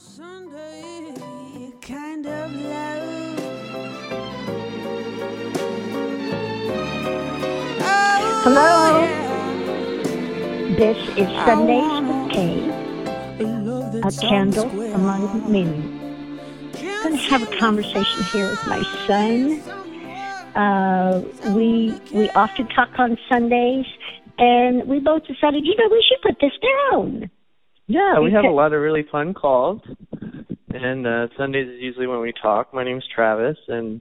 Sunday kind of love. Oh, Hello. yeah. This is Sundays with Kay, a candle among many. I'm going to have a conversation here with my son. Uh, we we often talk on Sundays, and we both decided, you know, we should put this down. Yeah, we have a lot of really fun calls. And uh Sundays is usually when we talk. My name's Travis and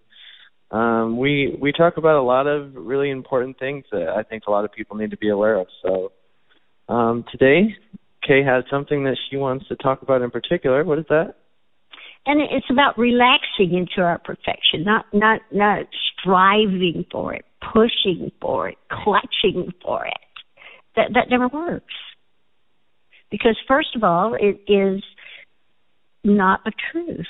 um we we talk about a lot of really important things that I think a lot of people need to be aware of. So um today Kay has something that she wants to talk about in particular. What is that? And it's about relaxing into our perfection, not not not striving for it, pushing for it, clutching for it. That that never works. Because first of all, it is not a truth.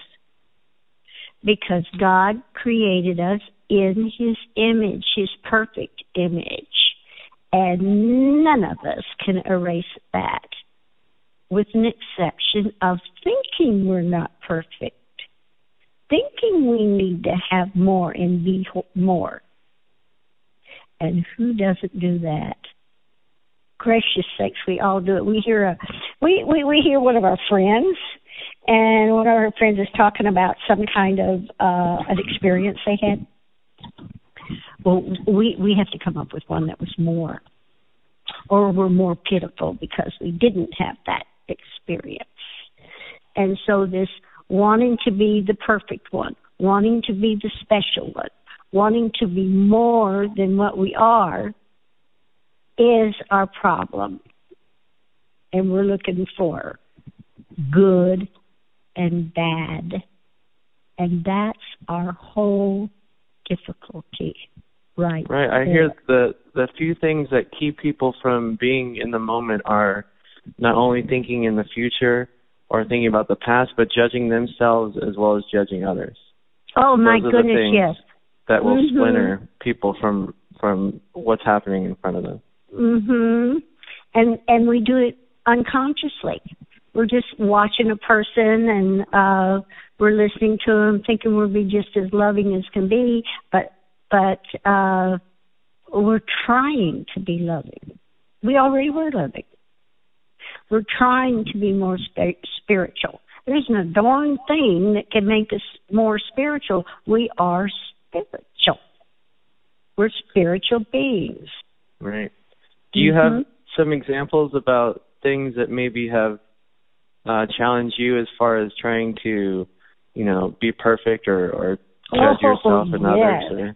Because God created us in his image, his perfect image. And none of us can erase that with an exception of thinking we're not perfect, thinking we need to have more and be more. And who doesn't do that? Gracious sakes, we all do it. We hear a, we, we, we hear one of our friends, and one of our friends is talking about some kind of uh, an experience they had. Well, we we have to come up with one that was more, or we're more pitiful because we didn't have that experience. And so this wanting to be the perfect one, wanting to be the special one, wanting to be more than what we are is our problem. And we're looking for good and bad. And that's our whole difficulty right Right. I there. hear the the few things that keep people from being in the moment are not only thinking in the future or thinking about the past, but judging themselves as well as judging others. Oh my Those are the goodness, yes. That will Mhm. splinter people from from what's happening in front of them. Mhm. And and we do it unconsciously. We're just watching a person and uh we're listening to them thinking we'll be just as loving as can be, but but uh we're trying to be loving. We already were loving. We're trying to be more sp- spiritual. There isn't a darn thing that can make us more spiritual. We are spiritual. We're spiritual beings. Right. Do you Mhm. have some examples about things that maybe have uh challenged you as far as trying to, you know, be perfect or or judge Oh, yourself and yes. others or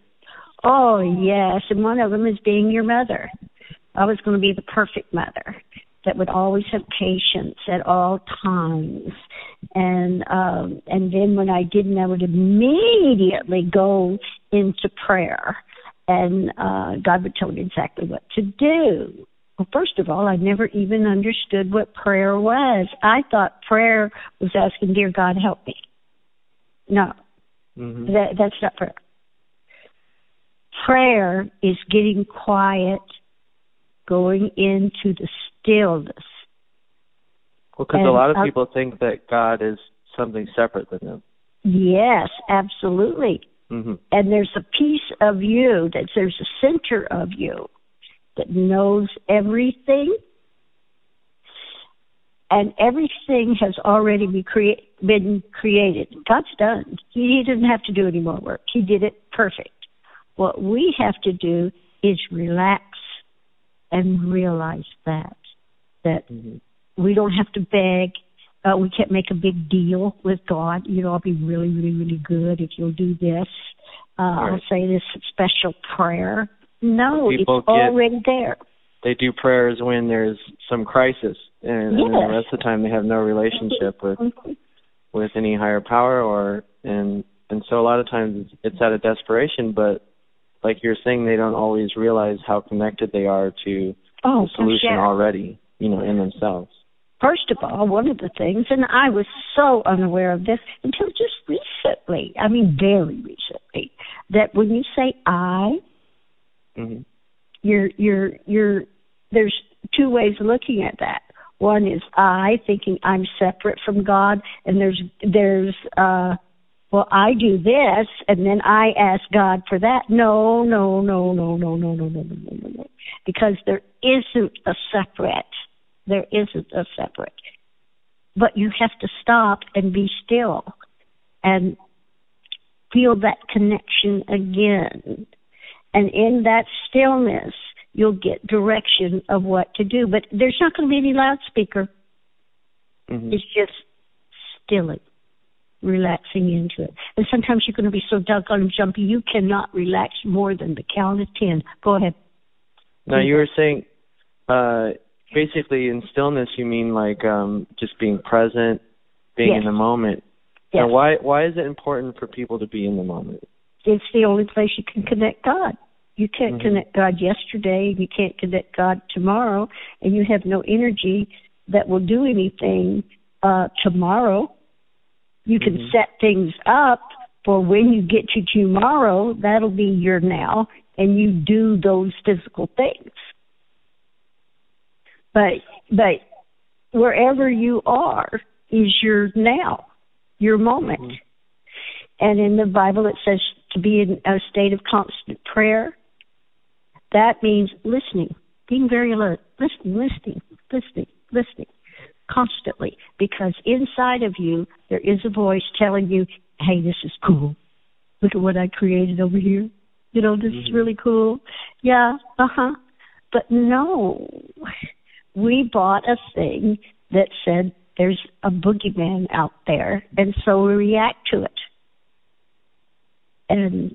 Oh, yes. And one of them is being your mother. I was going to be the perfect mother that would always have patience at all times. And um and then when I didn't I would immediately go into prayer and uh God would tell me exactly what to do. Well, first of all, I never even understood what prayer was. I thought prayer was asking, Dear God, help me. No, Mhm. that, that's not prayer. Prayer is getting quiet, going into the stillness. Well, because a lot of I- people think that God is something separate than them. Yes, absolutely. Hmm And there's a piece of you that there's a center of you that knows everything. And everything has already be crea- been created. God's done. He doesn't have to do any more work. He did it perfect. What we have to do is relax and realize that that hmm we don't have to beg. Uh, we can't make a big deal with God. You know, I'll be really, really, really good if you'll do this. Uh, I'll say this special prayer. No, People it's get- already there. They do prayers when there's some crisis, and, and the rest of the time they have no relationship with Mhm. with any higher power, or and and so a lot of times it's, it's out of desperation. But like you're saying, they don't always realize how connected they are to Oh, the solution already, you know, in themselves. First of all, one of the things, and I was so unaware of this until just recently, I mean, very recently, that when you say I, hmm you're, you're, you're, there's two ways of looking at that. One is I thinking I'm separate from God, and there's there's uh well I do this and then I ask God for that. No, no, no, no, no, no, no, no, no, no, no, no. Because there isn't a separate. There isn't a separate. But you have to stop and be still and feel that connection again. And in that stillness, you'll get direction of what to do. But there's not going to be any loudspeaker. hmm It's just stilling, relaxing into it. And sometimes you're going to be so doggone jumpy, you cannot relax more than the count of 10. Go ahead. Now you were saying, uh, basically in stillness, you mean like um, just being present, being Yes. in the moment. Yes. Now, why why is it important for people to be in the moment? It's the only place you can connect God. You can't Mhm. connect God yesterday, and you can't connect God tomorrow, and you have no energy that will do anything uh tomorrow. You can Mhm. set things up for when you get to tomorrow, that'll be your now, and you do those physical things. But but wherever you are is your now, your moment. Mhm. And in the Bible, it says to be in a state of constant prayer. That means listening, being very alert, listening, listening, listening, listening constantly. Because inside of you, there is a voice telling you, hey, this is cool. Look at what I created over here. You know, this is Mhm. really cool. Yeah, uh huh. But no, we bought a thing that said there's a boogeyman out there, and so we react to it and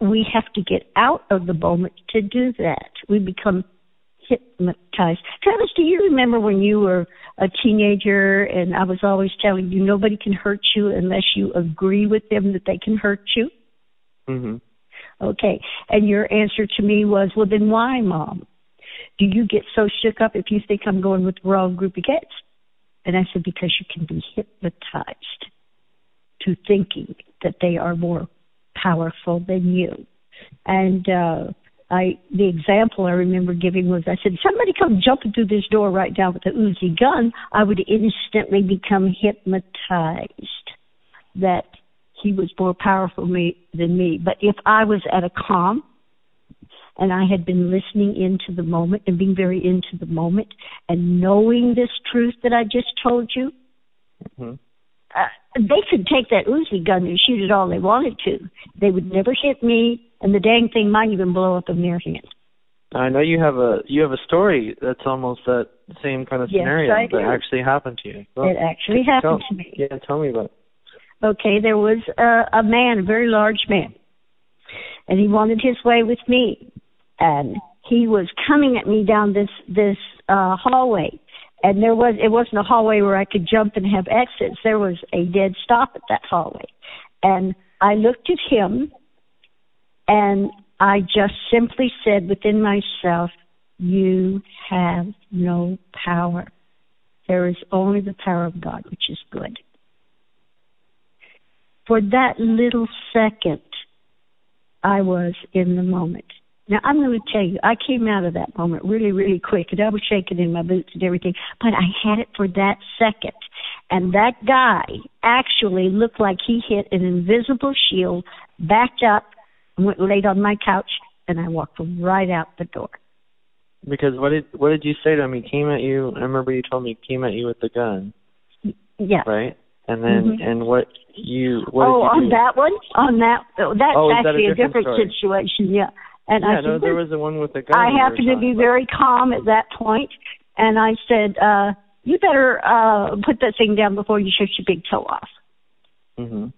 we have to get out of the moment to do that. We become hypnotized. Travis, do you remember when you were a teenager and I was always telling you nobody can hurt you unless you agree with them that they can hurt you? Mhm. Okay. And your answer to me was, well, then why, Mom? Do you get so shook up if you think I'm going with the wrong group of kids? And I said, because you can be hypnotized to thinking that they are more powerful than you. And uh I the example I remember giving was I said, somebody come jumping through this door right now with a Uzi gun, I would instantly become hypnotized that he was more powerful me than me. But if I was at a calm and I had been listening into the moment and being very into the moment and knowing this truth that I just told you, Mhm. uh, they could take that Uzi gun and shoot it all they wanted to. They would never hit me, and the dang thing might even blow up in their hand. I know you have a you have a story that's almost that same kind of Yes, scenario I that do. actually happened to you. Well, it actually happened tell, to me. Yeah, tell me about it. Okay, there was a, a man, a very large man, and he wanted his way with me, and he was coming at me down this this uh hallway, and there was it wasn't a hallway where I could jump and have exits. There was a dead stop at that hallway, and I looked at him, and I just simply said within myself, "You have no power. There is only the power of God, which is good." for that little second, I was in the moment. Now, I'm going to tell you, I came out of that moment really, really quick, and I was shaking in my boots and everything, but I had it for that second. And that guy actually looked like he hit an invisible shield, backed up, and went laid on my couch, and I walked right out the door. Because what did what did you say to him? He came at you. I remember you told me he came at you with the gun, Yeah. right? And then Mhm. and what you what oh, did you on do? that one? On that, that's Oh, is that a actually a different different, situation, yeah. And yeah, I no, said, there was the one with the gun. I happened to be about. very calm at that point, and I said, uh, "You better uh, put that thing down before you shoot your big toe off." Mhm.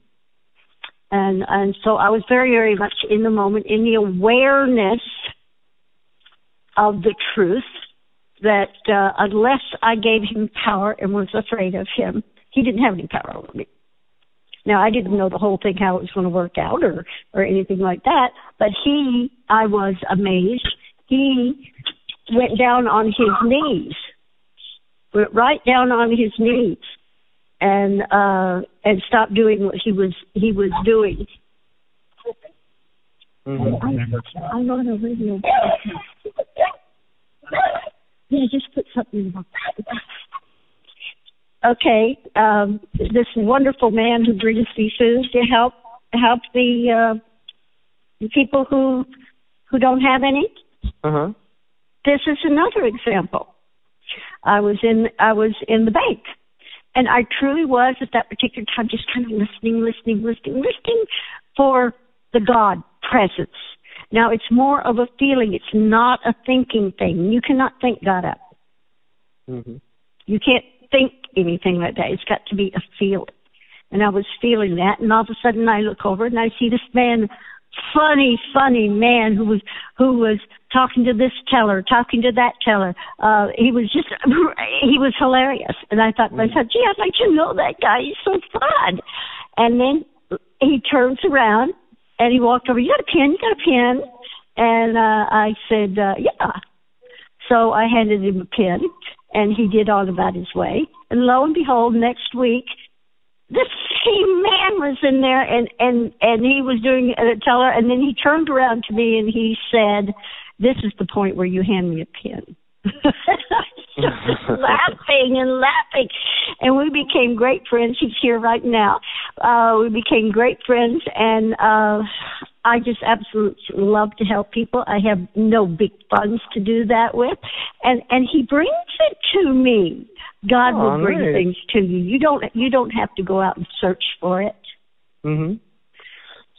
And and so I was very very much in the moment, in the awareness of the truth that uh, unless I gave him power and was afraid of him, he didn't have any power over me. Now I didn't know the whole thing how it was going to work out or or anything like that, but he I was amazed. He went down on his knees. Went right down on his knees and uh and stopped doing what he was he was doing. Mhm. I, I'm on a radio. Yeah, just put something in my Okay, um, this wonderful man who brings these foods to help help the uh, people who who don't have any. Uh huh. This is another example. I was in I was in the bank, and I truly was at that particular time just kind of listening, listening, listening, listening for the God presence. Now it's more of a feeling. It's not a thinking thing. You cannot think God up. hmm You can't think anything like that. It's got to be a feeling. And I was feeling that, and all of a sudden I look over and I see this man, funny, funny man who was who was talking to this teller, talking to that teller. Uh, he was just he was hilarious, and I thought to myself, gee, I'd like to know that guy. He's so fun. And then he turns around and he walked over. You got a pen? You got a pen? And uh, I said, uh, yeah. So I handed him a pen, and he did all about his way. And lo and behold, next week, the same man was in there, and and and he was doing a teller, and then he turned around to me and he said, "This is the point where you hand me a pen." laughing and laughing, and we became great friends. He's here right now. Uh, we became great friends, and uh, I just absolutely love to help people. I have no big funds to do that with, and and he brings it to me. God Oh, will bring nice. things to you. You don't you don't have to go out and search for it. hmm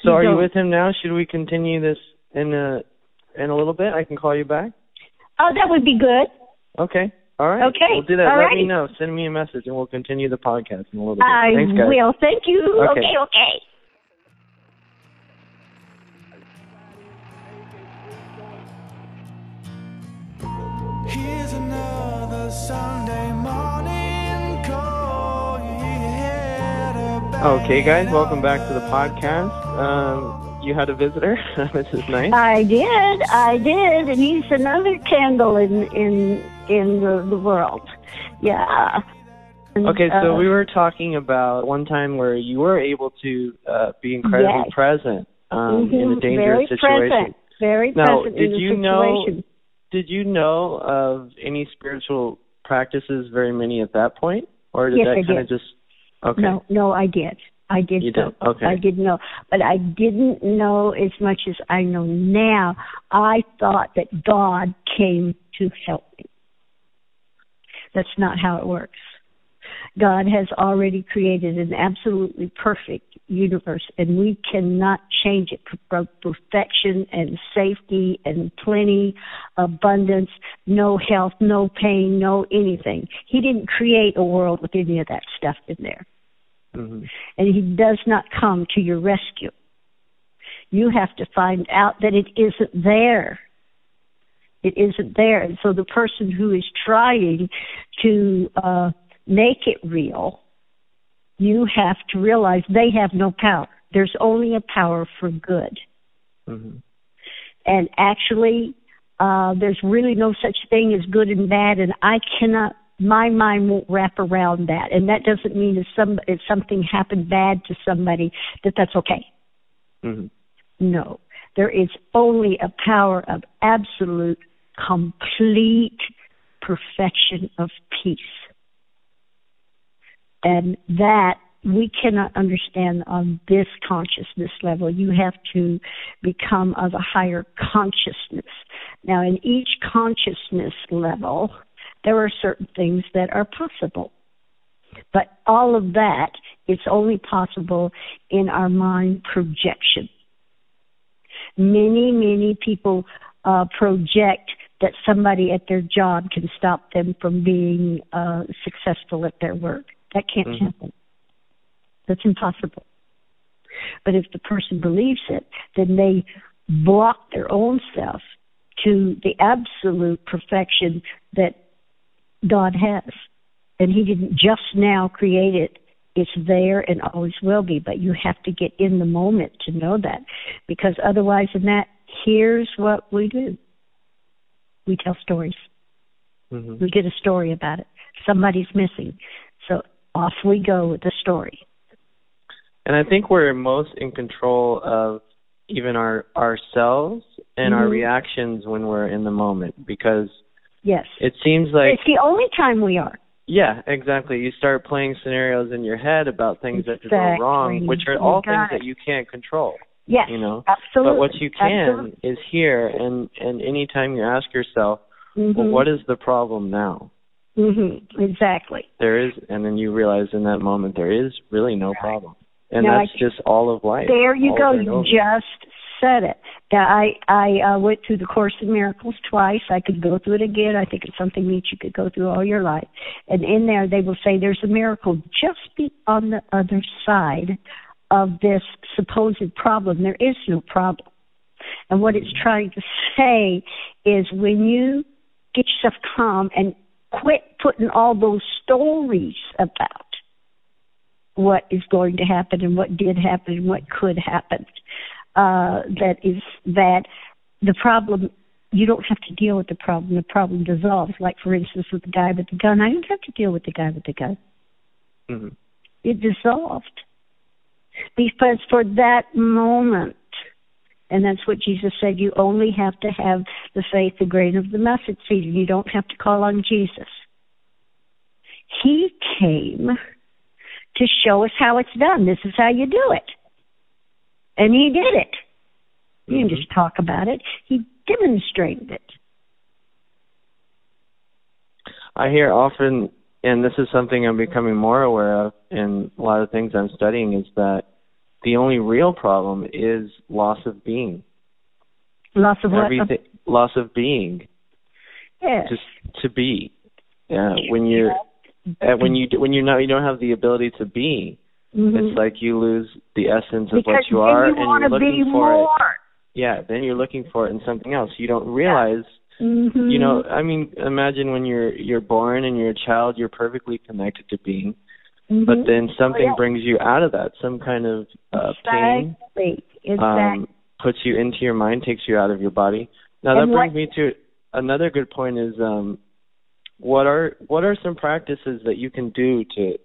So You are you with him now? Should we continue this in a in a little bit? I can call you back. Oh, that would be good. Okay. All right. Okay. We'll do that. All Let me know. Send me a message, and we'll continue the podcast in a little bit. I Thanks, guys. will. Thank you. Okay. okay. okay. Okay, guys, welcome back to the podcast. Um, you had a visitor. this is nice. I did, I did, and he's another candle in in in the, the world. Yeah. And, Okay, so uh, we were talking about one time where you were able to uh, be incredibly Yes. present um, in a mhm, dangerous very situation. Present, very Now, present did in the you know- Did you know of any spiritual practices, very many at that point, or did Yes, that kind of just? Okay. No, no, I did. I did You did? Okay. I did know, but I didn't know as much as I know now. I thought that God came to help me. That's not how it works. God has already created an absolutely perfect universe, and we cannot change it for perfection and safety and plenty, abundance, no health, no pain, no anything. He didn't create a world with any of that stuff in there hmm and he does not come to your rescue. You have to find out that it isn't there. It isn't there. And so the person who is trying to uh, make it real, you have to realize they have no power. There's only a power for good. hmm And actually, uh, there's really no such thing as good and bad, and I cannot. My mind won't wrap around that, and that doesn't mean if some if something happened bad to somebody that that's okay. hmm No, there is only a power of absolute, complete perfection of peace, and that we cannot understand on this consciousness level. You have to become of a higher consciousness. Now, in each consciousness level, there are certain things that are possible. But all of that is only possible in our mind projection. Many, many people uh, project that somebody at their job can stop them from being uh, successful at their work. That can't Mhm. happen. That's impossible. But if the person believes it, then they block their own self to the absolute perfection that God has. And He didn't just now create it, it's there and always will be. But you have to get in the moment to know that. Because otherwise, in that, here's what we do we tell stories. hmm We get a story about it. Somebody's missing. Off we go with the story. And I think we're most in control of even our ourselves and our Mhm. reactions when we're in the moment because Yes. It seems like it's the only time we are. Yeah, exactly. You start playing scenarios in your head about things that could go wrong, which are all things it. that you can't control. Yes. You know, Absolutely. But what you can Absolutely. is here, and and anytime you ask yourself, well, Mhm. what is the problem now? Mhm. Exactly. There is, and then you realize in that moment there is really no problem, and No, I that's just all of life. There you go. You just said it. Now, I I uh, went through the Course in Miracles twice. I could go through it again. I think it's something that you could go through all your life. And in there, they will say there's a miracle just be on the other side of this supposed problem. There is no problem. And what it's trying to say is when you get yourself calm and quit putting all those stories about what is going to happen and what did happen and what could happen. Uh, that is that the problem you don't have to deal with the problem. The problem dissolves. Like for instance with the guy with the gun. I didn't have to deal with the guy with the gun. Mhm. It dissolved. Because for that moment and that's what Jesus said, you only have to have the faith, the grain of the mustard seed, and you don't have to call on Jesus. He came to show us how it's done. This is how you do it. And he did it. He didn't Mhm. just talk about it, he demonstrated it. I hear often, and this is something I'm becoming more aware of in a lot of things I'm studying, is that the only real problem is loss of being. Loss of what? Everything, loss of being, Yes. just to be. Uh, when you're uh, when you when you're not you don't have the ability to be, Mhm. it's like you lose the essence of because what you are, you and you're looking for more. it. Yeah, then you're looking for it in something else. You don't realize. Mm-hmm. You know, I mean, imagine when you're you're born and you're a child, you're perfectly connected to being, Mhm. but then something yeah. brings you out of that, some kind of uh, pain Exactly. Exactly. um, puts you into your mind, takes you out of your body. Now that And brings what- me to another good point: is um, what are what are some practices that you can do to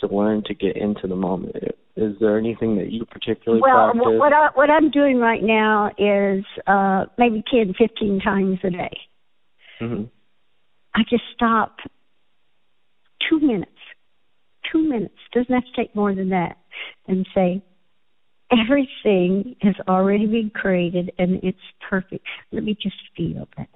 to learn to get into the moment? Is there anything that you particularly well, practice? what, what I what I'm doing right now is uh maybe ten, fifteen times a day. hmm I just stop two minutes. Two minutes. Doesn't have to take more than that. And say, everything has already been created and it's perfect. Let me just feel that.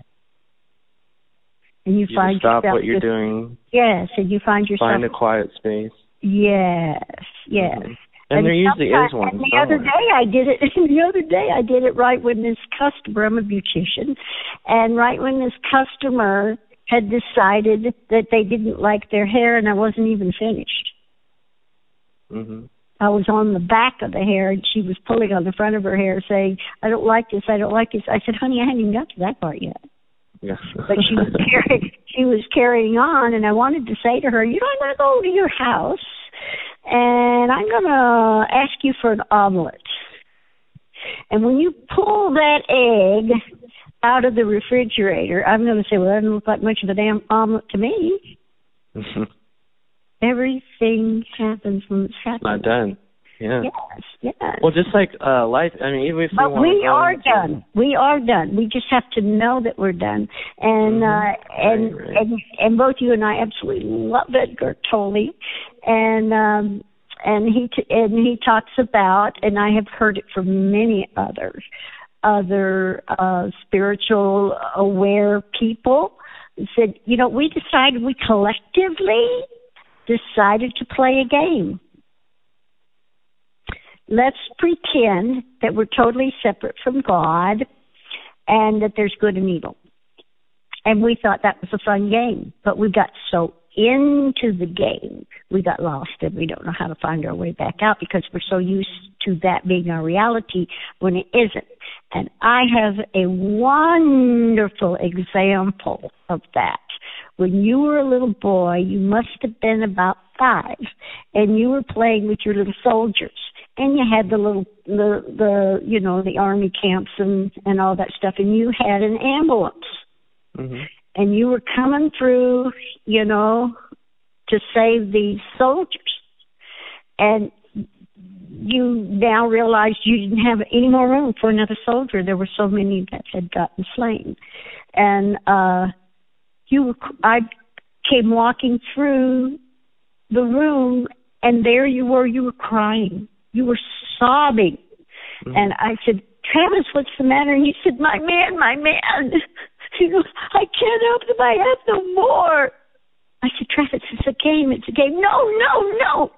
And you, You find stop yourself what you're just- doing, Yes, and you find yourself find a quiet space. Yes, yes. Mhm. And, there usually is one. And the other day I did it. the other day I did it right when this customer. I'm a beautician, and right when this customer had decided that they didn't like their hair, and I wasn't even finished. Mhm. I was on the back of the hair, and she was pulling on the front of her hair, saying, "I don't like this. I don't like this." I said, "Honey, I haven't even got to that part yet." Yeah. but she was carrying she was carrying on and I wanted to say to her, you know, I'm gonna go to your house and I'm gonna ask you for an omelet. And when you pull that egg out of the refrigerator, I'm gonna say, Well that doesn't look like much of a damn omelet to me. Everything happens when it's happening. Not done. Yeah. Yes, yes. Well, just like uh life. I mean, even if we But we to go are done. We are done. We just have to know that we're done. And Mhm. uh and Right, right. and and both you and I absolutely love Eckhart Tolle. And um and he t- and he talks about and I have heard it from many others other uh spiritual aware people said, you know, we decided we collectively decided to play a game let's pretend that we're totally separate from God and that there's good and evil. And we thought that was a fun game, but we got so into the game, we got lost and we don't know how to find our way back out because we're so used to that being our reality when it isn't. And I have a wonderful example of that. When you were a little boy, you must have been about five, and you were playing with your little soldiers and you had the little the the you know the army camps and and all that stuff and you had an ambulance Mhm. and you were coming through you know to save these soldiers and you now realized you didn't have any more room for another soldier there were so many that had gotten slain and uh You were. I came walking through the room, and there you were. You were crying. You were sobbing, Mhm. and I said, "Travis, what's the matter?" And you said, "My man, my man." You know, I can't help him. I have no more. I said, Travis, it's a game. It's a game. No, no, no.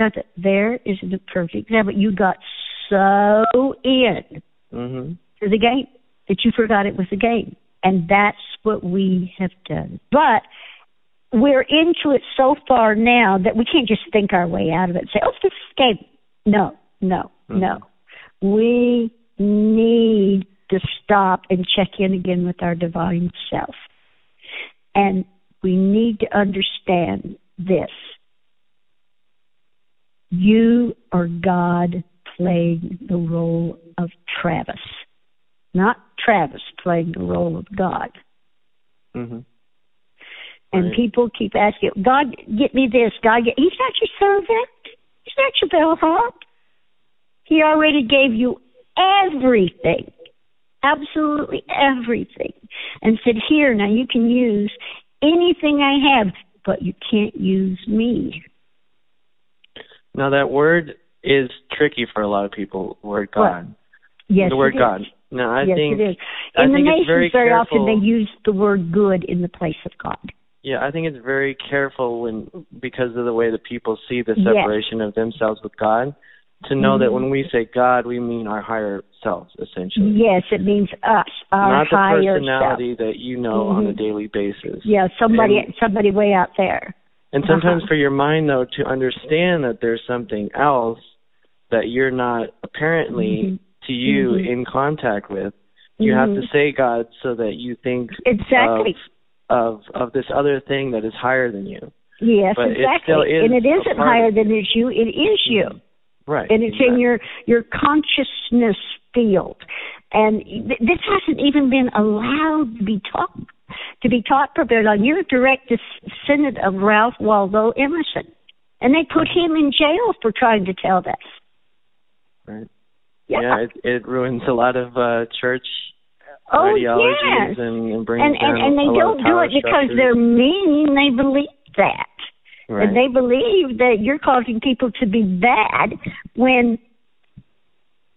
Now that there is the perfect example. You got so in Mhm. to the game that you forgot it was a game. And that's what we have done. But we're into it so far now that we can't just think our way out of it and say, oh, this game. No, no, no. We need to stop and check in again with our divine self. And we need to understand this. You are God playing the role of Travis, not Travis playing the role of God. Mhm. And Right. people keep asking, God, get me this. God, get, He's not your servant. He's not your bellhop. He already gave you everything, absolutely everything, and said, Here, now you can use anything I have, but you can't use me. Now that word is tricky for a lot of people. Word God. Yes, the word it is. God. No, I yes, think it is. I In the think it's nations, very very often they use the word good in the place of God. Yeah, I think it's very careful when because of the way that people see the Yes. separation of themselves with God to know that Mhm. when we say God, we mean our higher selves essentially. Yes, it means us, our Not the higher self. personality that you know on a Mhm. daily basis. Yeah, somebody, And- somebody way out there. And sometimes Uh-huh. for your mind though to understand that there's something else that you're not apparently Mhm. to you Mhm. in contact with, you have to Mhm. say God so that you think Exactly. of of of this other thing that is higher than you. Yes, but exactly. is and it isn't higher than it's you. It is you, Right. and it's in your your consciousness field. And th- this hasn't even been allowed to be taught to be taught properly. On you're a direct descendant of Ralph Waldo Emerson, and they put him in jail for trying to tell this. Right. Yeah. Yeah, it it ruins a lot of uh church oh ideologies yes. and, and brings and and, and they don't do it because structures. they're mean. They believe that. right. And they believe that you're causing people to be bad when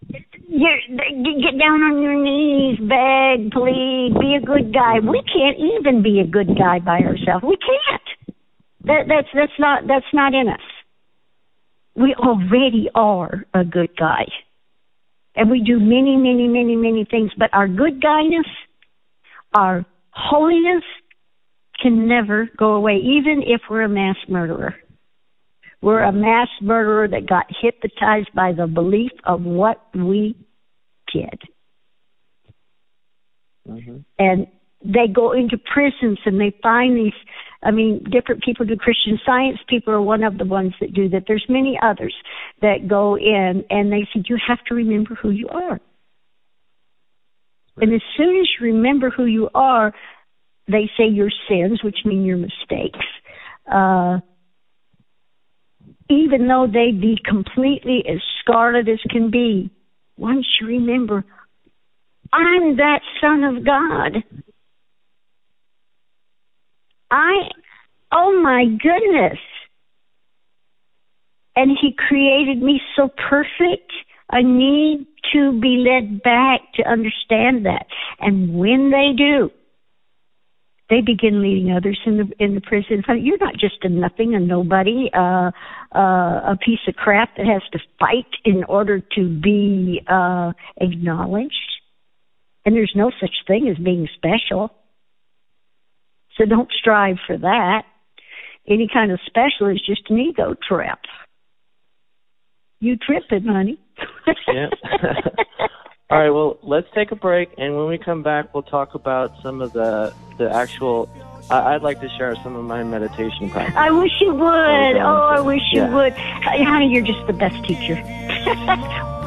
get down on your knees, beg, plead, be a good guy. We can't even be a good guy by ourselves. We can't. That, that's that's not that's not in us. We already are a good guy, and we do many, many, many, many things. But our good guyness, our holiness, can never go away, even if we're a mass murderer. We're a mass murderer that got hypnotized by the belief of what we did. hmm And they go into prisons and they find these, I mean, different people do Christian science. People are one of the ones that do that. There's many others that go in and they said, you have to remember who you are. And as soon as you remember who you are, they say your sins, which mean your mistakes, uh, even though they be completely as scarlet as can be, once you remember, I'm that Son of God. I, oh my goodness. And He created me so perfect. I need to be led back to understand that. And when they do, they begin leading others in the in the prison. So You're not just a nothing, a nobody, uh, uh, a piece of crap that has to fight in order to be uh, acknowledged. And there's no such thing as being special. So don't strive for that. Any kind of special is just an ego trip. You tripping, honey. Yeah. All right, well, let's take a break, and when we come back, we'll talk about some of the the actual. I, I'd like to share some of my meditation practice. I wish you would. Oh, I wish you Yeah. would. Honey, you're just the best teacher.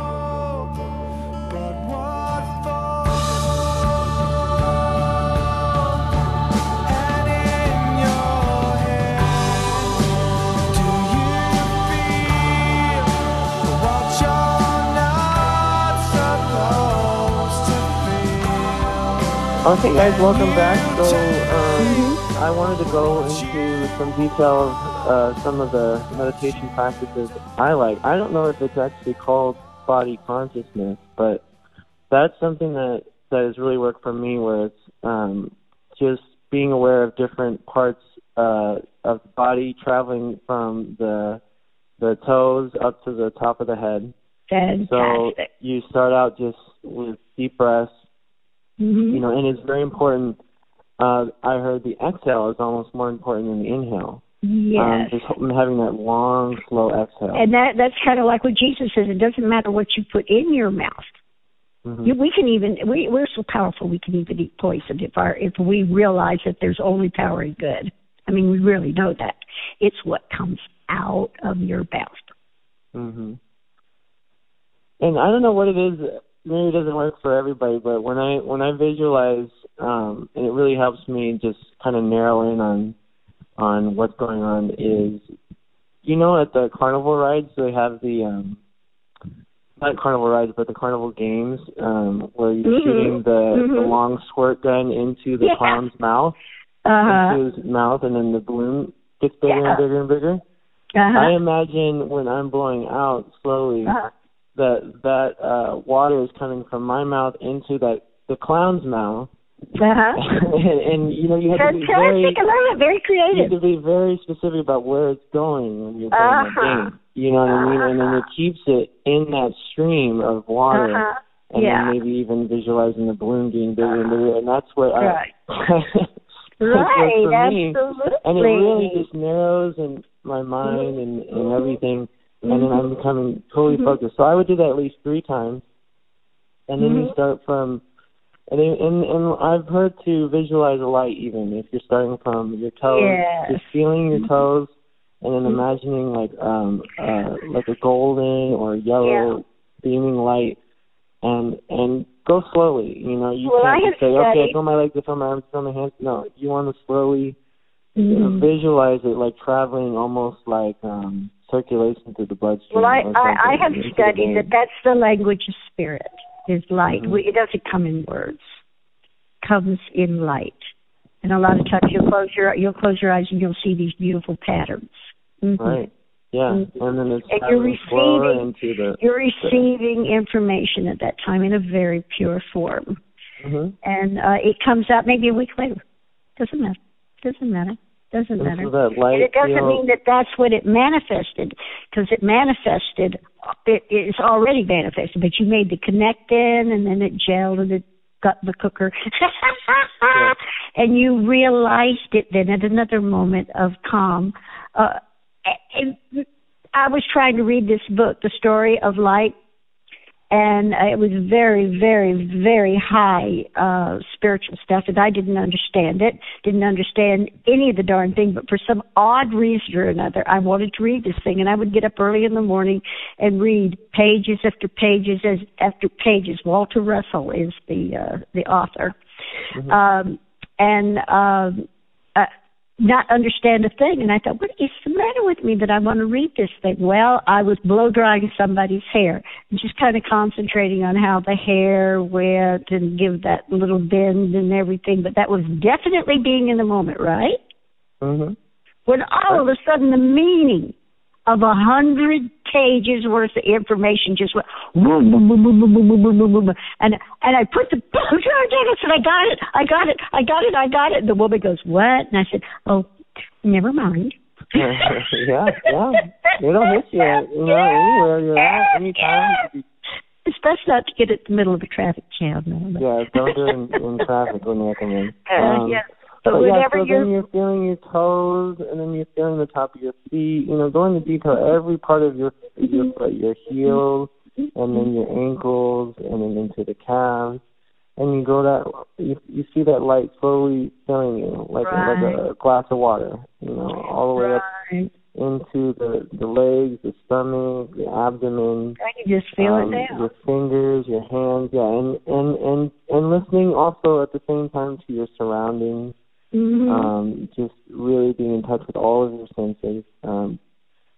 Okay, guys, welcome back. So, um, I wanted to go into some detail of uh, some of the meditation practices I like. I don't know if it's actually called body consciousness, but that's something that that has really worked for me, where it's um, just being aware of different parts uh, of the body, traveling from the the toes up to the top of the head. Fantastic. So you start out just with deep breaths Mhm. you know, and it's very important. Uh, I heard the exhale is almost more important than the inhale. Um, just having that long, slow exhale. and that that's kind of like what Jesus says. It doesn't matter what you put in your mouth. Mhm. You, we can even we we're so powerful we can even eat poison if our if we realize that there's only power in good. I mean, we really know that. It's what comes out of your mouth. hmm And I don't know what it is. Maybe it doesn't work for everybody, but when I when I visualize, um, and it really helps me just kind of narrow in on on what's going on. Is you know at the carnival rides they have the um, not carnival rides, but the carnival games um, where you're Mhm. shooting the, the Mhm. long squirt gun into the Yeah. clown's mouth, Uh into his mouth, and then the balloon gets bigger Yeah. and bigger and bigger. Uh-huh. I imagine when I'm blowing out slowly uh-huh. That that uh water is coming from my mouth into that the clown's mouth Uh-huh. and, and you know you have to be very it. Very you have to be very specific about where it's going when you're playing Uh-huh. the game. You know what I mean? And then it keeps it in that stream of water Uh-huh. and Yeah. then maybe even visualizing the balloon being bigger and bigger and that's what Right. I Right. for me. Absolutely. and it really just narrows and my mind and, and everything and then I'm becoming totally Mhm. focused. So I would do that at least three times, and then you Mhm. start from. And, then, and and I've heard to visualize a light even if you're starting from your toes, Yes. just feeling your toes, and then imagining like um uh like a golden or yellow Yeah. beaming light, and and go slowly. You know you Well, can't just say okay studied- feel my legs, I feel my arms, I feel my hands. No, you want to slowly Mhm. visualize it like traveling almost like um circulation through the bloodstream. Well, I, I, I have studied that that's the language of spirit, is light. Mhm. We, it doesn't come in words. It comes in light. And a lot of times you'll close your you'll close your eyes and you'll see these beautiful patterns. Mhm. Right. Yeah. Mhm. And then it's And you're receiving- into the You're receiving information at that time in a very pure form. hmm And uh, it comes out maybe a week later. Doesn't matter. Doesn't matter. Doesn't matter. And it doesn't mean that that's what it manifested, because it manifested, it is already manifested, but you made the connecting and then it gelled and it got the cooker. And you realized it then at another moment of calm. Uh, I was trying to read this book, The Story of Light, and it was very, very, very high uh spiritual stuff, and I didn't understand it. Didn't understand any of the darn thing, but for some odd reason or another, I wanted to read this thing, and I would get up early in the morning and read pages after pages as after pages. Walter Russell is the uh, the author, Mhm. um, and um, uh, not understand a thing. And I thought, what is the matter with me that I want to read this thing? Well, I was blow drying somebody's hair and just kind of concentrating on how the hair went and give that little bend and everything. But that was definitely being in the moment, right? Mhm. When all of a sudden the meaning of a hundred pages worth of information just went boom, boom, boom, boom, boom, boom, boom, boom, boom, boom, and and I put the I said I got it, I got it, I got it, I got it. And the woman goes, What? And I said, Oh, never mind. yeah, yeah. It'll hit you, you know, anywhere you're at, anytime. you It's best not to get it in the middle of a traffic jam. Yeah, don't do it in, in traffic when they come in. Uh, Um, yeah. But yeah, so you're then you're feeling your toes, and then you're feeling the top of your feet. You know, go into detail every part of your your foot, your heels, and then your ankles, and then into the calves. And you go that you you see that light slowly filling you like a, like a glass of water. You know, all the way up into the the legs, the stomach, the abdomen, I can just feel um, it now. your fingers, your hands, yeah, and and and and listening also at the same time to your surroundings Mhm. um, just really being in touch with all of your senses. Um,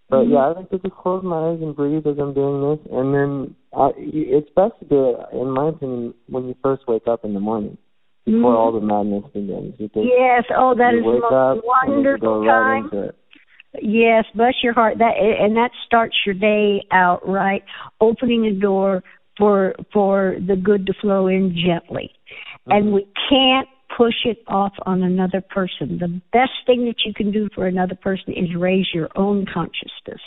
but Mhm. yeah, I like to just close my eyes and breathe as I'm doing this, and then uh, y- it's best to do it, in my opinion, when you first wake up in the morning, before Mhm. all the madness begins. Think Yes. Oh, that is the most up and you go wonderful time. it. Yes, bless your heart. That and that starts your day out right, opening a door for for the good to flow in gently. And we can't push it off on another person. The best thing that you can do for another person is raise your own consciousness.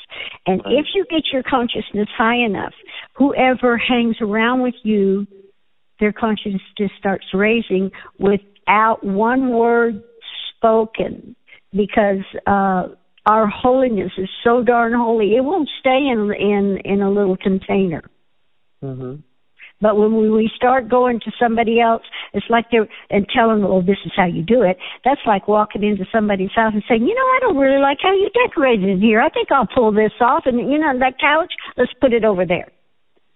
And if you get your consciousness high enough, whoever hangs around with you, their consciousness just starts raising without one word spoken because uh our holiness is so darn holy it won't stay in in in a little container Mhm. But when we, we start going to somebody else it's like they're and telling them oh this is how you do it that's like walking into somebody's house and saying you know i don't really like how you decorated here. I think i'll pull this off and you know that couch let's put it over there.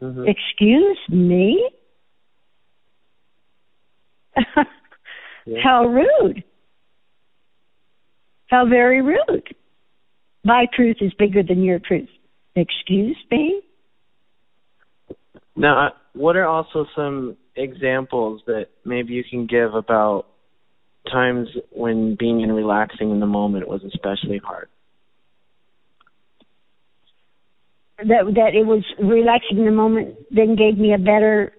Mhm. excuse me? Yeah. how rude. How very rude. My truth is bigger than your truth. Excuse me? Now, uh, what are also some examples that maybe you can give about times when being and relaxing in the moment was especially hard? that that it was relaxing in the moment then gave me a better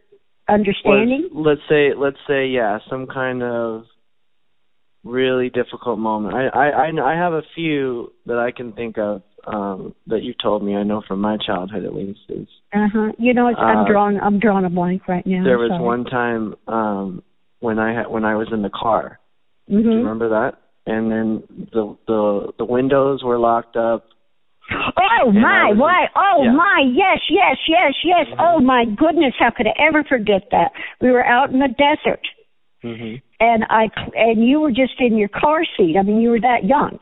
understanding let's say, let's say, yeah, some kind of really difficult moment. I, I, I, I have a few that I can think of um, that you've told me. I know from my childhood, at least. Is uh-huh you know it's, i'm Uh, drawing i'm drawing a blank right now there was sorry. one time um, when I had when I was in the car. Mhm. Do you remember that? And then the the the windows were locked up. Oh And my, why? Oh yeah. my, yes, yes, yes, yes. Oh my goodness, how could I ever forget that? We were out in the desert, hmm and I and you were just in your car seat. I mean, you were that young,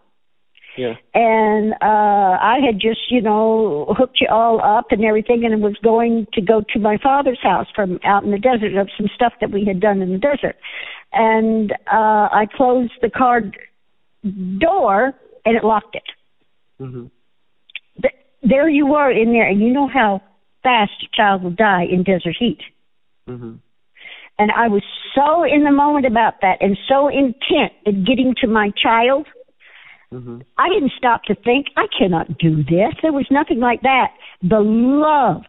Yeah. and uh I had just, you know, hooked you all up and everything, and was going to go to my father's house from out in the desert of some stuff that we had done in the desert, and uh I closed the car door and it locked it. th- there you were in there, and you know how fast a child will die in desert heat. hmm And I was so in the moment about that, and so intent in getting to my child. Hmm I didn't stop to think, I cannot do this. There was nothing like that. The love,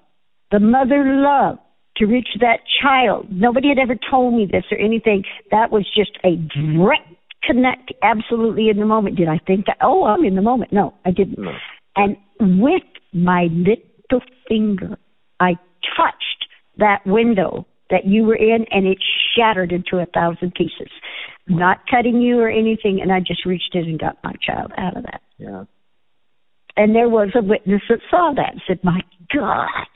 the mother love to reach that child. Nobody had ever told me this or anything. That was just a direct connect, absolutely in the moment. Did I think that? Oh, I'm in the moment. No, I didn't. No. And with my little finger, I touched that window that you were in, and it shattered into a thousand pieces. Not cutting you or anything, and I just reached in and got my child out of that. Yeah. And there was a witness that saw that and said, "My God,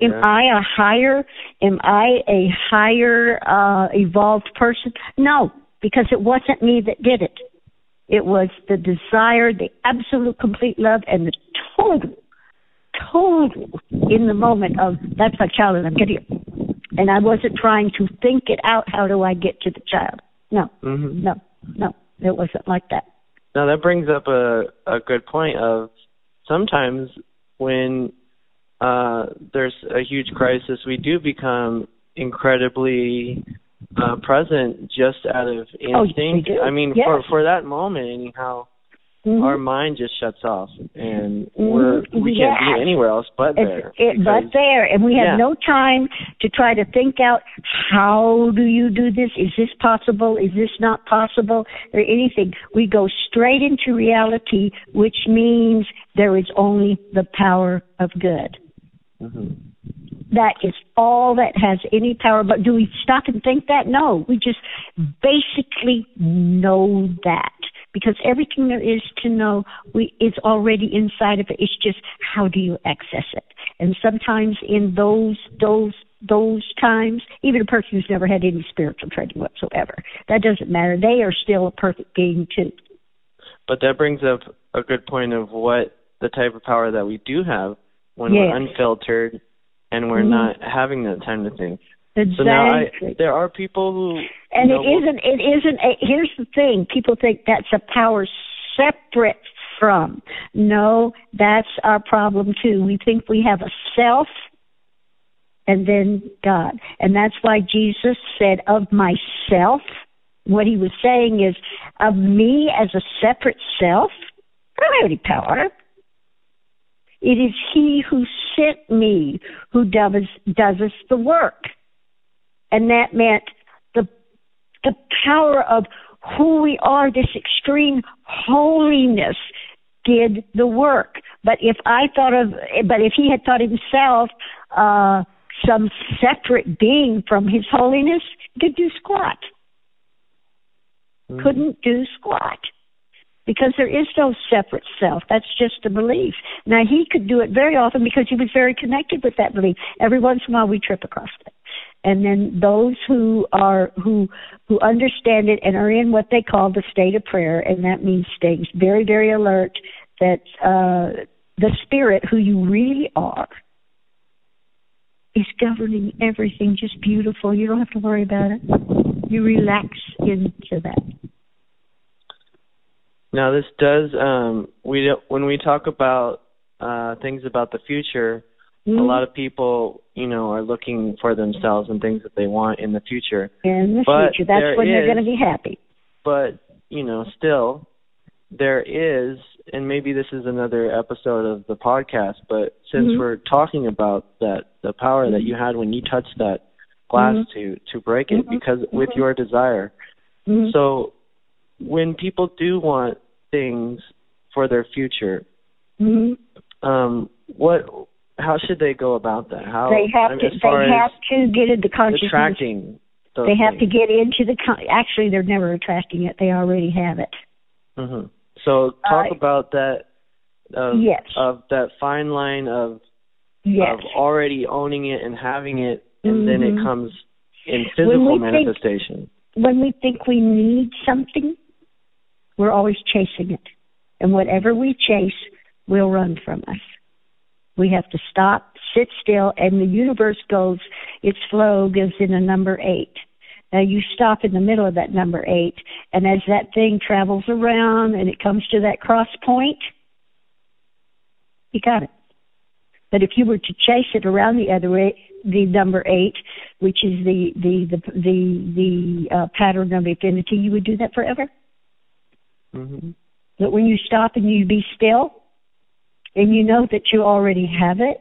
am Yeah. I a higher? Am I a higher uh, evolved person? No, because it wasn't me that did it. It was the desire, the absolute complete love, and the total, total in the moment of that's my child and I'm getting it. And I wasn't trying to think it out. How do I get to the child? No, hmm no, no. It wasn't like that. Now that brings up a a good point of sometimes when uh there's a huge crisis, we do become incredibly uh present just out of Oh, instinct. do. I mean, Yes. for for that moment, anyhow, Mhm. our mind just shuts off, and Mhm. we're we can't be anywhere else but there. It's, it, but there, and we have Yeah. no time to try to think out how do you do this? Is this possible? Is this not possible? Or anything. We go straight into reality, which means there is only the power of good. Mhm. That is all that has any power. But do we stop and think that? No. We just basically know that because everything there is to know we is already inside of it. It's just how do you access it? And sometimes in those those those times, even a person who's never had any spiritual training whatsoever, that doesn't matter. They are still a perfect being too. But that brings up a good point of what the type of power that we do have when Yes. we're unfiltered and we're Mhm. not having that time to think. Exactly. So now I, there are people who And it know, will- isn't. It isn't. A, here's the thing: people think that's a power separate from. No, that's our problem too. We think we have a self, and then God. And that's why Jesus said, Of myself, what he was saying is, Of me as a separate self, I don't have any power. It is he who sent me who does, does us the work. And that meant the, the power of who we are, this extreme holiness did the work. But if I thought of, but if he had thought himself, uh, some separate being from his holiness, could do squat. Mhm. Couldn't do squat. Because there is no separate self. That's just a belief. Now he could do it very often because he was very connected with that belief. Every once in a while we trip across it. And then those who are who who understand it and are in what they call the state of prayer, and that means staying very, very alert that uh the spirit who you really are is governing everything just beautiful. You don't have to worry about it. You relax into that. Now this does um we when we talk about uh things about the future, a Mhm. lot of people, you know, are looking for themselves and things that they want in the future. in the But future. That's when they're going to be happy. But, you know, still there is and maybe this is another episode of the podcast, but since Mhm. we're talking about that the power that you had when you touched that glass Mhm. to to break it Mhm. because with Mhm. your desire. So when people do want things for their future, um, what? How should they go about that? How They have I mean, to. They have to get into consciousness. attracting. They have to get into the. Con- Actually, they're never attracting it. They already have it. Mm-hmm. So talk Uh, about that. Of, yes. Of that fine line of Yes. of already owning it and having it, and then it Mhm. comes in When physical think- manifestation. When we think we need something, we're always chasing it, and whatever we chase will run from us. We have to stop, sit still, and the universe goes. Its flow goes in a number eight. Now you stop in the middle of that number eight, and as that thing travels around and it comes to that cross point, you got it. But if you were to chase it around the other eight, the number eight, which is the the the the, the uh, pattern of infinity, you would do that forever. hmm But when you stop and you be still, and you know that you already have it,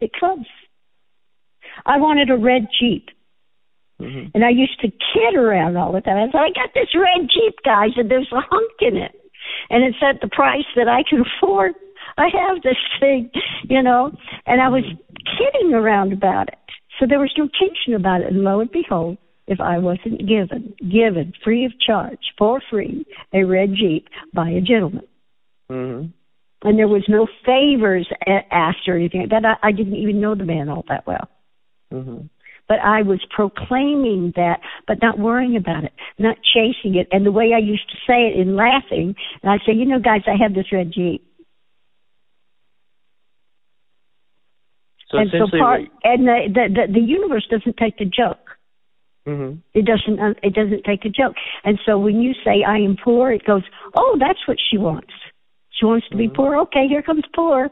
it comes. I wanted a red Jeep. hmm And I used to kid around all the time. I said, I got this red Jeep, guys, and there's a hunk in it. And it's at the price that I can afford. I have this thing, you know. And I was kidding around about it. So there was no tension about it. And lo and behold, if I wasn't given, given free of charge, for free, a red Jeep by a gentleman. hmm And there was no favors a- asked or anything. That I, I didn't even know the man all that well hmm but I was proclaiming that, but not worrying about it, not chasing it. And the way I used to say it in laughing, and I'd say, you know, guys, I have this red Jeep. So and so part, and the, the, the, the universe doesn't take the joke. mhm. It doesn't, uh, it doesn't take a joke. And so when you say, I am poor, it goes, oh, that's what she wants. She wants to be Mhm. poor. Okay, here comes poor.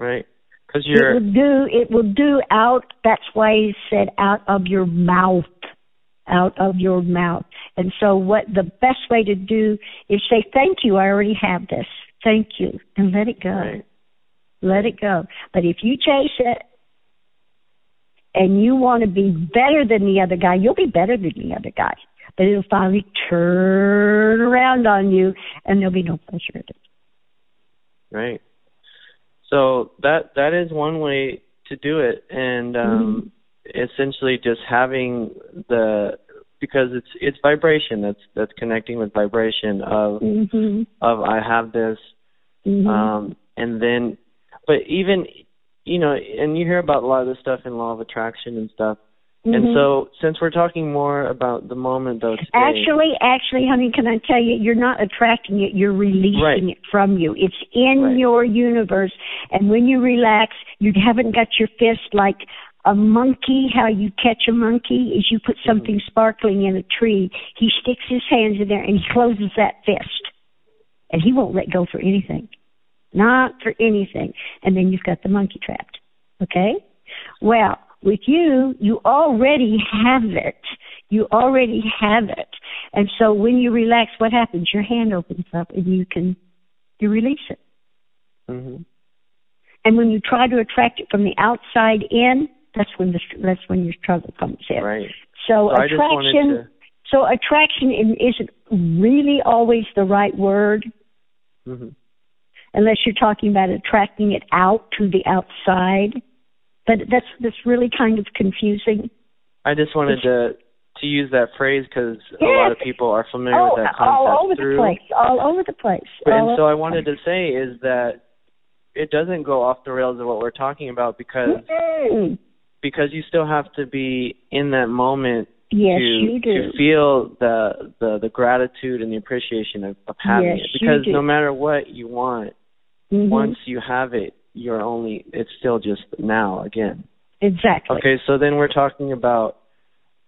right? Because you're will do. It will do out. That's why he said out of your mouth, out of your mouth. And so, what the best way to do is say, "Thank you. I already have this. Thank you," and let it go. right. Let it go. But if you chase it and you want to be better than the other guy, you'll be better than the other guy. But it'll finally turn around on you, and there'll be no pleasure in it. Right. So that that is one way to do it, and um, essentially just having the because it's it's vibration that's that's connecting with vibration of Mm-hmm. of I have this, Mm-hmm. um, and then, but even you know, and you hear about a lot of this stuff in law of attraction and stuff. And Mhm. so, since we're talking more about the moment, though, today, Actually, actually, honey, can I tell you, you're not attracting it, you're releasing Right. it from you. It's in Right. your universe. And when you relax, you haven't got your fist like a monkey, how you catch a monkey is you put something sparkling in a tree. He sticks his hands in there and he closes that fist. And he won't let go for anything. Not for anything. And then you've got the monkey trapped. Okay? Well, with you, you already have it. You already have it. And so when you relax, what happens? Your hand opens up and you can you release it. Mhm. And when you try to attract it from the outside in, that's when the that's when your struggle comes in. Right. So, So I just wanted attraction. to. So attraction isn't really always the right word Mhm. unless you're talking about attracting it out to the outside. But that's that's really kind of confusing. I just wanted to to use that phrase because a lot of people are familiar Oh, with that concept all over through. the place, all over the place. All and so I wanted to say is that it doesn't go off the rails of what we're talking about because Mm-mm. because you still have to be in that moment Yes, to you do. to feel the the the gratitude and the appreciation of, of having Yes, it because no matter what you want Mhm. once you have it you're only it's still just now again exactly. okay so then we're talking about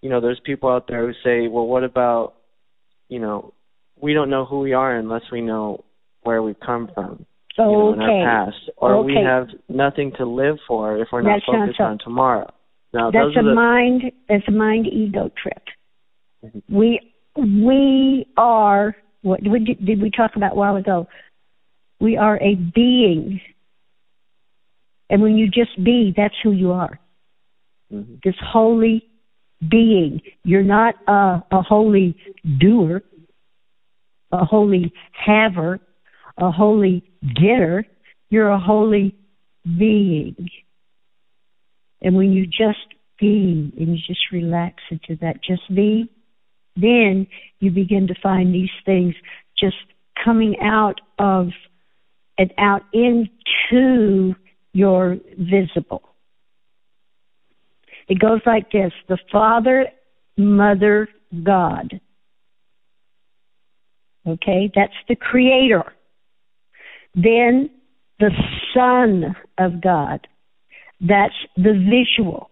you know there's people out there who say well what about you know we don't know who we are unless we know where we've come from you know, in our past or we have nothing to live for if we're not focused on tomorrow now That's a the mind. That's a mind ego trip. Mhm. We we are. What did we, did we talk about a while ago? We are a being, and when you just be, that's who you are. Mhm. This holy being. You're not a, a holy doer, a holy haver, a holy getter. You're a holy being. And when you just be and you just relax into that just be, then you begin to find these things just coming out of and out into your visible. It goes like this the Father, Mother, God. Okay, that's the Creator. Then the Son of God. That's the visual.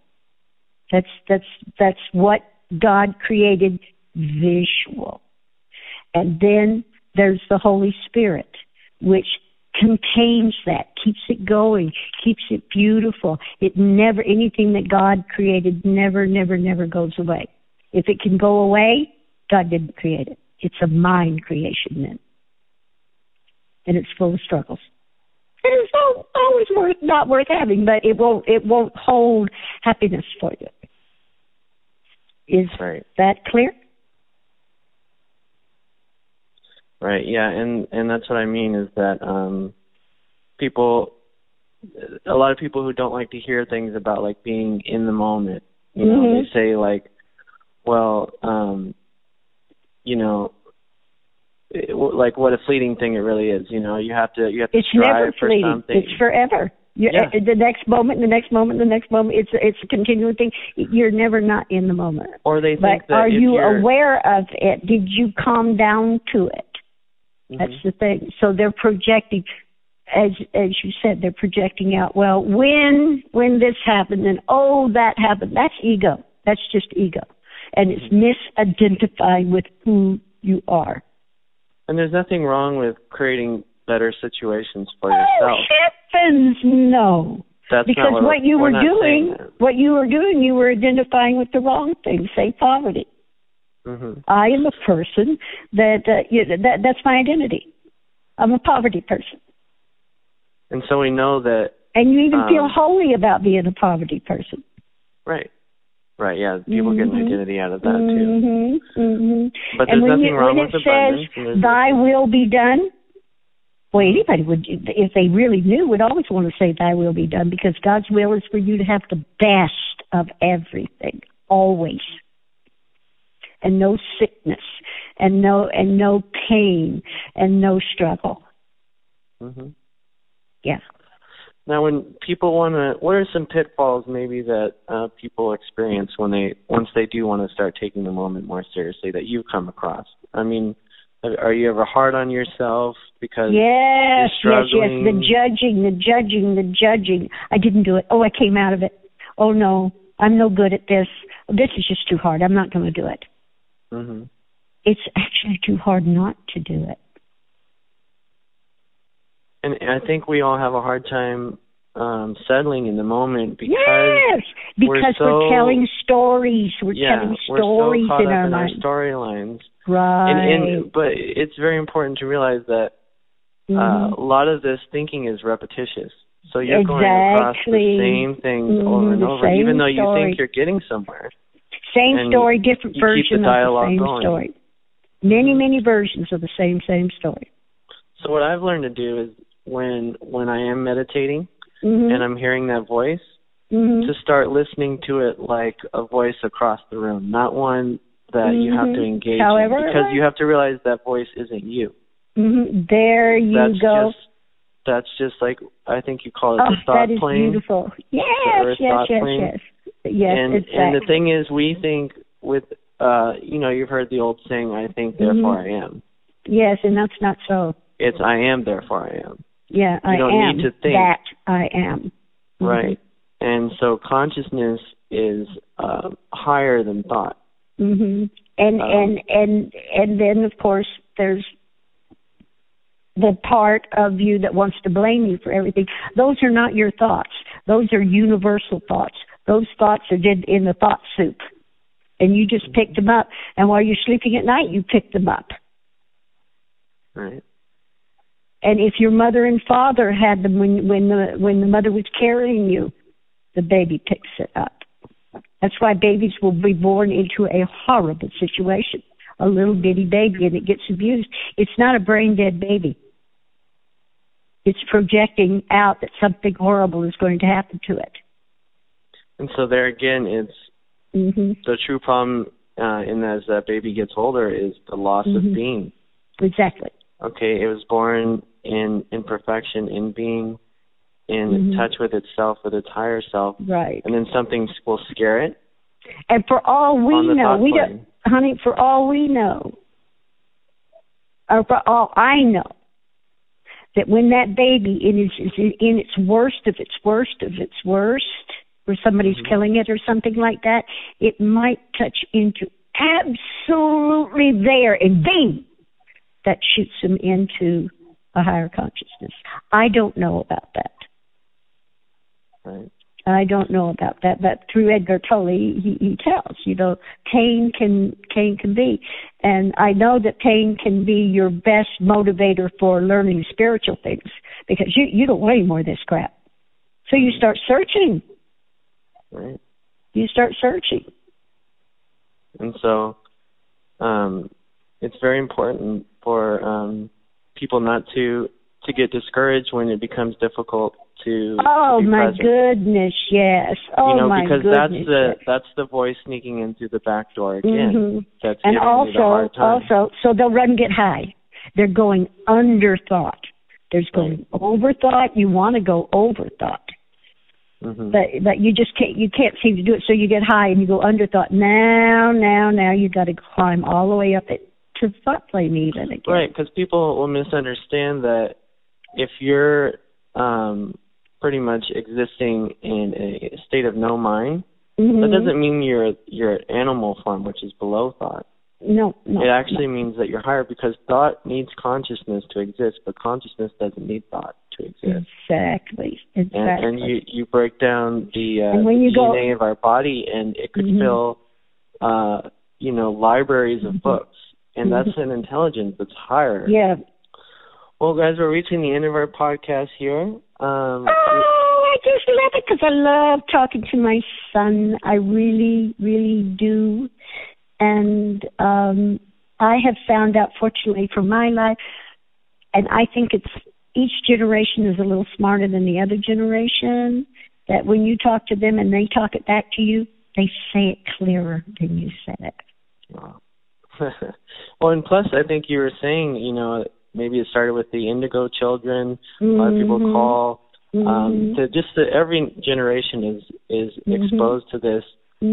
That's that's that's what God created visual. And then there's the Holy Spirit, which contains that, keeps it going, keeps it beautiful. It never anything that God created never, never, never goes away. If it can go away, God didn't create it. It's a mind creation then. And it's full of struggles. It is al- always worth not worth having, but it won't it won't hold happiness for you. Is right that clear? Right. Yeah, and and that's what I mean is that um people a lot of people who don't like to hear things about like being in the moment, you know, Mhm. they say like well, um you know, it, like what a fleeting thing it really is, you know, you have to you have to It's strive never for fleeting. something. It's forever. You're, Yeah. uh, The next moment, the next moment, the next moment. It's it's a continuing thing. You're never not in the moment. or they think But that are you aware of it? Did you calm down to it? Mhm. That's the thing. So they're projecting, as as you said, they're projecting out. Well, when when this happened, and oh that happened. That's ego. That's just ego, and it's misidentifying with who you are. and there's nothing wrong with creating better situations for Oh yourself. heavens, no! That's because not what, what you we're were not saying doing, what you were doing, you were identifying with the wrong thing. Say poverty. Mhm. I am a person that uh, you, that that's my identity. I'm a poverty person. And so we know that And you even feel Um, holy about being a poverty person. right. Right, yeah. People get an Mhm. identity out of that too. Mhm. Mhm. But and there's when nothing you, wrong when with it abundance, says "Thy will be done," well, anybody would, if they really knew, would always want to say "Thy will be done" because God's will is for you to have the best of everything, always, and no sickness, and no and no pain, and no struggle. hmm Yeah. Now, when people want to, what are some pitfalls maybe that uh, people experience when they once they do want to start taking the moment more seriously that you've come across? I mean, are you ever hard on yourself because Yes, yes, yes. The judging, the judging, the judging. I didn't do it. Oh, I came out of it. Oh no, I'm no good at this. This is just too hard. I'm not going to do it. Hmm It's actually too hard not to do it. And I think we all have a hard time um settling in the moment because yes, because so- we're telling stories. We're yeah, telling we're stories so caught in up our in mind. our storylines. right. And, and but it's very important to realize that Mhm. uh, a lot of this thinking is repetitious. So you're going across the same things Mhm, over and over, even though you story. think you're getting somewhere. Same and story, different keep the version of the same going. story. Many, many versions of the same same story. So what I've learned to do is when when I am meditating Mm-hmm. and I'm hearing that voice, hmm to start listening to it like a voice across the room, not one that you have to Mhm. engage However in, because you have to realize that voice isn't you. hmm There you that's go. just that's just like I think you call it oh, the thought that is plane. beautiful. Yes, yes, yes, plane. yes. Yes, and exactly. and the thing is we think with uh you know, you've heard the old saying, I think therefore Mhm. I am. yes, and that's not so. It's I am therefore I am. Yeah, You I don't am need to think. that I am. Mhm. Right. And so consciousness is uh, higher than thought. hmm And Um, and and and then of course there's the part of you that wants to blame you for everything. Those are not your thoughts. Those are universal thoughts. Those thoughts are did in the thought soup, and you just picked them up. And while you're sleeping at night, you pick them up. Right. And if your mother and father had them when when the when the mother was carrying you, the baby picks it up. That's why babies will be born into a horrible situation. A little bitty baby and it gets abused. It's not a brain dead baby. It's projecting out that something horrible is going to happen to it. And so there again it's hmm the true problem uh in as that baby gets older is the loss Mhm. of being. Exactly. Okay, it was born in in perfection, in being in Mhm. touch with itself, with its higher self, Right. and then something will scare it And for all we know, we plane. don't, honey, for all we know, or for all I know, that when that baby in its is in its worst of its worst of its worst, where somebody's Mhm. killing it or something like that, it might touch into absolutely there, and bing, that shoots them into a higher consciousness. I don't know about that. Right. I don't know about that, but through Eckhart Tolle, he, he tells, you know, pain can pain can be, and I know that pain can be your best motivator for learning spiritual things because you you don't want any more of this crap, so you start searching. Right. You start searching. And so um it's very important for um people not to to get discouraged when it becomes difficult to, Oh to my present. goodness, yes. Oh you know, my because goodness. that's the that's the voice sneaking in through the back door again. Mhm. That's and also also so they'll run and get high they're going under thought there's going over thought you want to go over thought Mhm. but but you just can't you can't seem to do it so you get high and you go under thought now now now you got to climb all the way up it to thought plane even again Right, because people will misunderstand that if you're um, pretty much existing in a state of no mind, Mhm. that doesn't mean you're you're at animal form, which is below thought. No no it actually means that you're higher because thought needs consciousness to exist, but consciousness doesn't need thought to exist. exactly exactly and you you break down the, uh, And when the go- DNA of our body, and it could Mhm. fill, uh, you know, libraries of Mhm. books, and that's an intelligence that's higher. yeah Well, guys, we're reaching the end of our podcast here. Um, Oh, I just love it because I love talking to my son. I really, really do. And um I have found out, fortunately for my life, and I think it's each generation is a little smarter than the other generation. That when you talk to them and they talk it back to you, they say it clearer than you said it. Wow. well, and plus, I think you were saying, you know, maybe it started with the indigo children. A lot of people Mhm. call. Um, Mhm. to just that every generation is is Mhm. exposed to this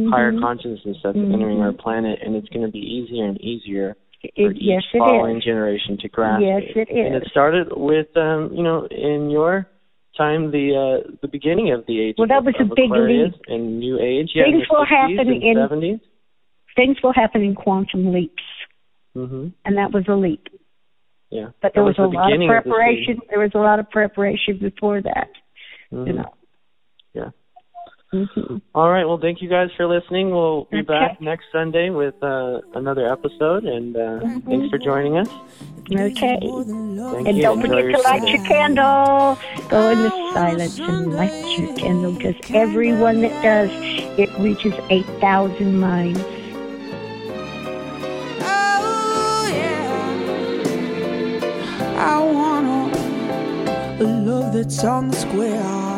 higher Mhm. consciousness that's Mhm. entering our planet, and it's going to be easier and easier for It, each yes, following is. generation to grasp Yes, it. it And it started with, um, you know, in your time, the uh, the beginning of the age Well, that of, was a of big Aquarius leap. and New Age. Yeah, Things will 60s happen in- 70s. Things will happen in quantum leaps. mm-hmm. and that was a leap. Yeah, But there was, the a lot of beginning of the preparation. there was a lot of preparation before that. You know. Yeah. hmm All right. Well, thank you guys for listening. We'll be Okay. back next Sunday with uh, another episode, and uh, thanks for joining us. Okay. Thank And you. don't Enjoy forget to light Sunday. your candle. Go into silence and light your candle because everyone that does, it reaches 8,000 minds. Oh, yeah. I want a love that's on the square.